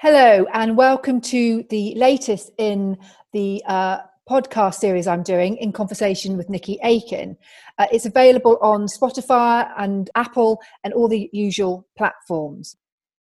Hello, and welcome to the latest in the uh, podcast series I'm doing in conversation with Nickie Aiken. Uh, it's available on Spotify and Apple and all the usual platforms.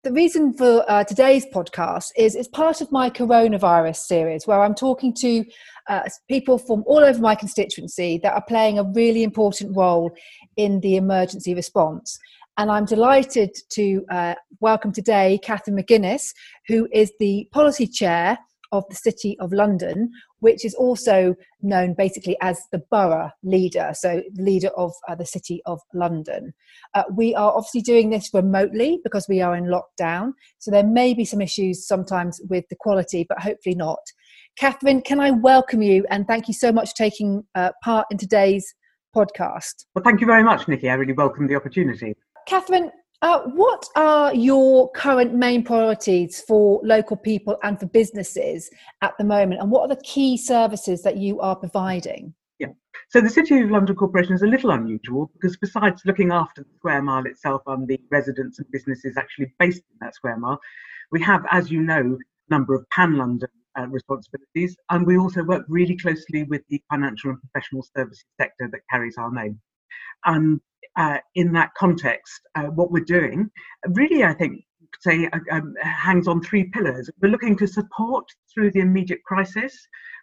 The reason for uh, today's podcast is it's part of my coronavirus series where I'm talking to uh, people from all over my constituency that are playing a really important role in the emergency response. And I'm delighted to uh, welcome today Catherine McGuinness, who is the policy chair of the City of London, which is also known basically as the borough leader, so leader of uh, the City of London. Uh, we are obviously doing this remotely because we are in lockdown, so there may be some issues sometimes with the quality, but hopefully not. Catherine, can I welcome you and thank you so much for taking uh, part in today's podcast? Well, thank you very much, Nickie. I really welcome the opportunity. Catherine, uh, what are your current main priorities for local people and for businesses at the moment? And what are the key services that you are providing? Yeah, so the City of London Corporation is a little unusual because besides looking after the square mile itself and the residents and businesses actually based in that square mile, we have, as you know, a number of pan London uh, responsibilities, and we also work really closely with the financial and professional services sector that carries our name. And uh, in that context, uh, what we're doing really, I think, say, uh, um, hangs on three pillars. We're looking to support through the immediate crisis.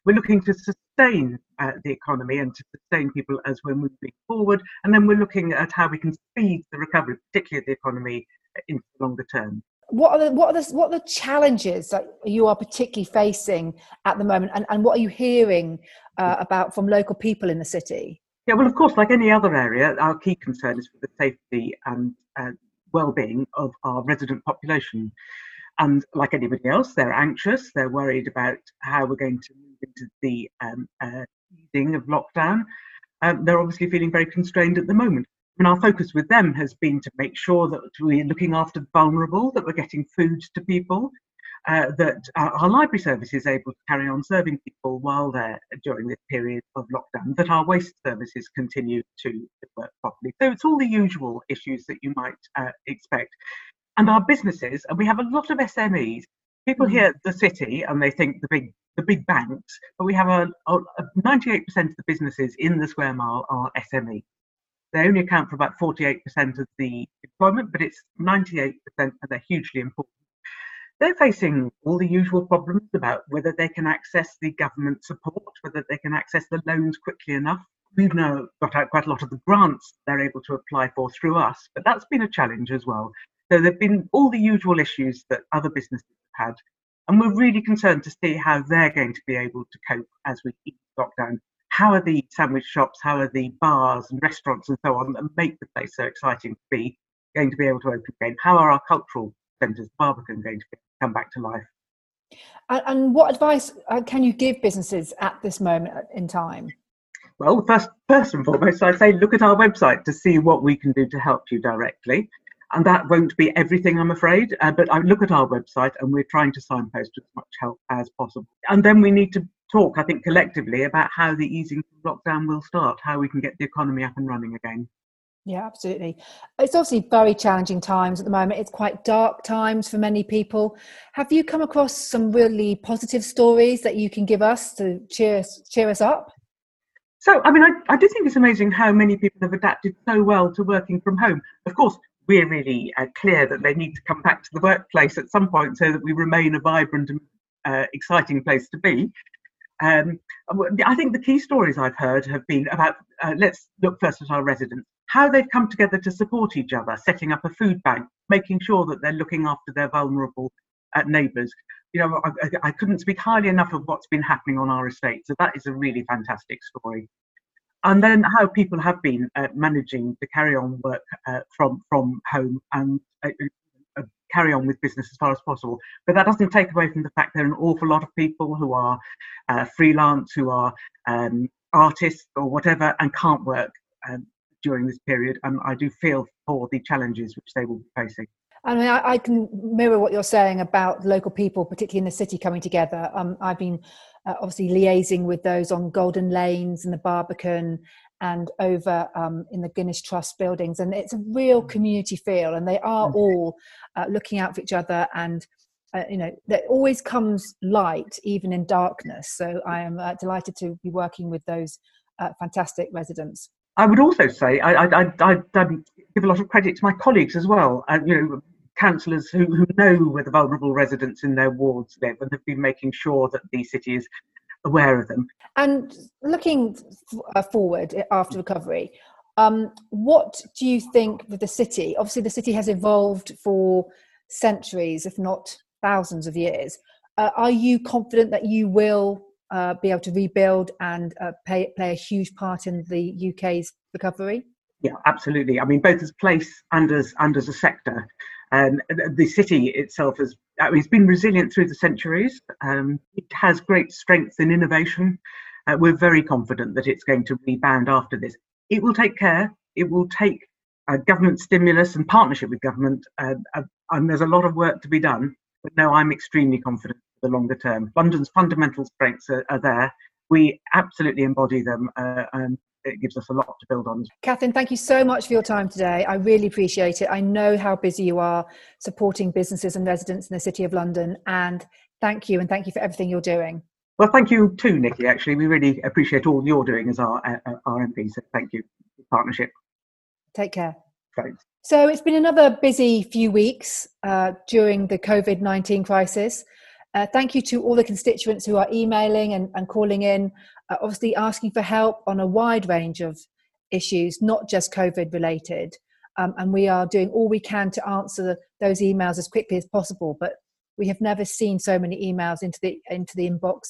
We're looking to sustain uh, the economy and to sustain people as we're moving forward. And then we're looking at how we can speed the recovery, particularly the economy, in the longer term. What are the what are the what are the challenges that you are particularly facing at the moment, and, and what are you hearing uh, about from local people in the city? Yeah, well, of course, like any other area, our key concern is for the safety and uh, well-being of our resident population. And like anybody else, they're anxious. They're worried about how we're going to move into the um, uh, easing of lockdown. Um, they're obviously feeling very constrained at the moment. And our focus with them has been to make sure that we're looking after the vulnerable, that we're getting food to people, uh, that our library service is able to carry on serving people while they're during this period of lockdown, that our waste services continue to work properly. So it's all the usual issues that you might uh, expect. And our businesses, and we have a lot of SMEs. People mm-hmm. hear the city and they think the big the big banks, but we have a, a 98% of the businesses in the square mile are SME. They only account for about 48% of the employment, but it's 98% and they're hugely important they're facing all the usual problems about whether they can access the government support, whether they can access the loans quickly enough. We've now got out quite a lot of the grants they're able to apply for through us, but that's been a challenge as well. So there have been all the usual issues that other businesses have had. And we're really concerned to see how they're going to be able to cope as we ease lockdown. How are the sandwich shops, how are the bars and restaurants and so on that make the place so exciting to be going to be able to open again? How are our cultural centres, Barbican, going to come back to life. And, what advice uh, can you give businesses at this moment in time? Well, first, first and foremost, I'd say look at our website to see what we can do to help you directly. And that won't be everything, I'm afraid. Uh, but I look at our website and we're trying to signpost as much help as possible. And then we need to talk, I think, collectively about how the easing lockdown will start, how we can get the economy up and running again. Yeah, absolutely. It's obviously very challenging times at the moment. It's quite dark times for many people. Have you come across some really positive stories that you can give us to cheer cheer us up? So, I mean, I, I do think it's amazing how many people have adapted so well to working from home. Of course, we're really uh, clear that they need to come back to the workplace at some point so that we remain a vibrant and uh, exciting place to be. Um, I think the key stories I've heard have been about, uh, let's look first at our residents how they've come together to support each other, setting up a food bank, making sure that they're looking after their vulnerable uh, neighbours. You know, I, I, couldn't speak highly enough of what's been happening on our estate. So that is a really fantastic story. And then how people have been uh, managing to carry on work uh, from from home and uh, uh, carry on with business as far as possible. But that doesn't take away from the fact there are an awful lot of people who are uh, freelance, who are um, artists or whatever, and can't work. Um, during this period, and I do feel for the challenges which they will be facing. I mean, I, I, can mirror what you're saying about local people, particularly in the city, coming together. Um, I've been uh, obviously liaising with those on Golden Lanes and the Barbican and over um, in the Guinness Trust buildings, and it's a real mm. community feel, and they are mm. all uh, looking out for each other and uh, you know, there always comes light even in darkness. So I am uh, delighted to be working with those uh, fantastic residents. I would also say I, I, I, I um, give a lot of credit to my colleagues as well. Uh, you know, councillors who, who know where the vulnerable residents in their wards live and have been making sure that the city is aware of them. And looking f- uh, forward after recovery, um, what do you think with the city? Obviously, the city has evolved for centuries, if not thousands of years. Uh, are you confident that you will uh, be able to rebuild and uh, pay, play a huge part in the UK's recovery? Yeah, absolutely. I mean, both as place and as and as a sector. Um, the city itself has I mean, it's been resilient through the centuries. Um, it has great strength in innovation. Uh, we're very confident that it's going to rebound after this. It will take care. It will take uh, government stimulus and partnership with government, uh, uh and there's a lot of work to be done. But no, I'm extremely confident the longer term. London's fundamental strengths are, are there. We absolutely embody them, uh, and it gives us a lot to build on. Catherine, thank you so much for your time today. I really appreciate it. I know how busy you are supporting businesses and residents in the City of London, and thank you, and thank you for everything you're doing. Well, thank you too, Nickie. Actually, we really appreciate all you're doing as our uh, our MP. So thank you, partnership. Take care. Thanks. So it's been another busy few weeks uh, during the COVID 19 crisis. Uh, thank you to all the constituents who are emailing and, and calling in, uh, obviously asking for help on a wide range of issues, not just COVID related. Um, and we are doing all we can to answer those emails as quickly as possible. But we have never seen so many emails into the into the inbox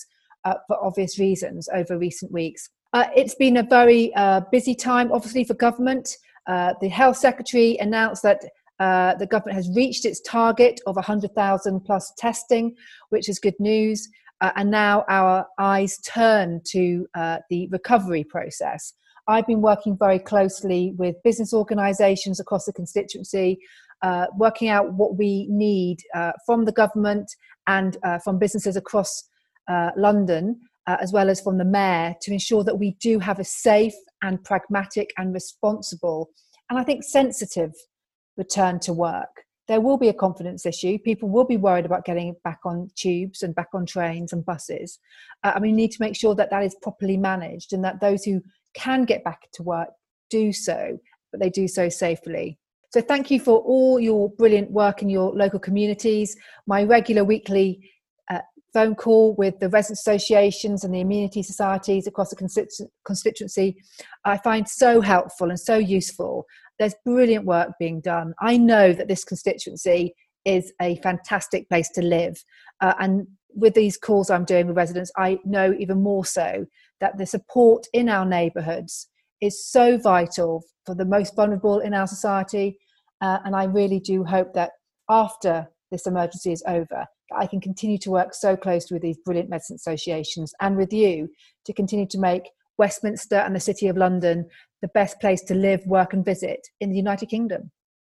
uh, for obvious reasons over recent weeks. Uh, it's been a very uh, busy time, obviously, for government. Uh, the health secretary announced that uh, the government has reached its target of 100,000 plus testing, which is good news. Uh, and now our eyes turn to uh, the recovery process. I've been working very closely with business organisations across the constituency, uh, working out what we need uh, from the government and from businesses across London, as well as from the mayor, to ensure that we do have a safe and pragmatic and responsible and I think sensitive return to work. There will be a confidence issue. People will be worried about getting back on tubes and back on trains and buses. Uh, and we need to make sure that that is properly managed and that those who can get back to work do so, but they do so safely. So, thank you for all your brilliant work in your local communities. My regular weekly uh, phone call with the resident associations and the amenity societies across the constituency I find so helpful and so useful there's brilliant work being done. I know that this constituency is a fantastic place to live. Uh, and with these calls I'm doing with residents, I know even more so that the support in our neighbourhoods is so vital for the most vulnerable in our society. Uh, and I really do hope that after this emergency is over, I can continue to work so closely with these brilliant medicine associations and with you to continue to make Westminster and the City of London the best place to live, work, and visit in the United Kingdom.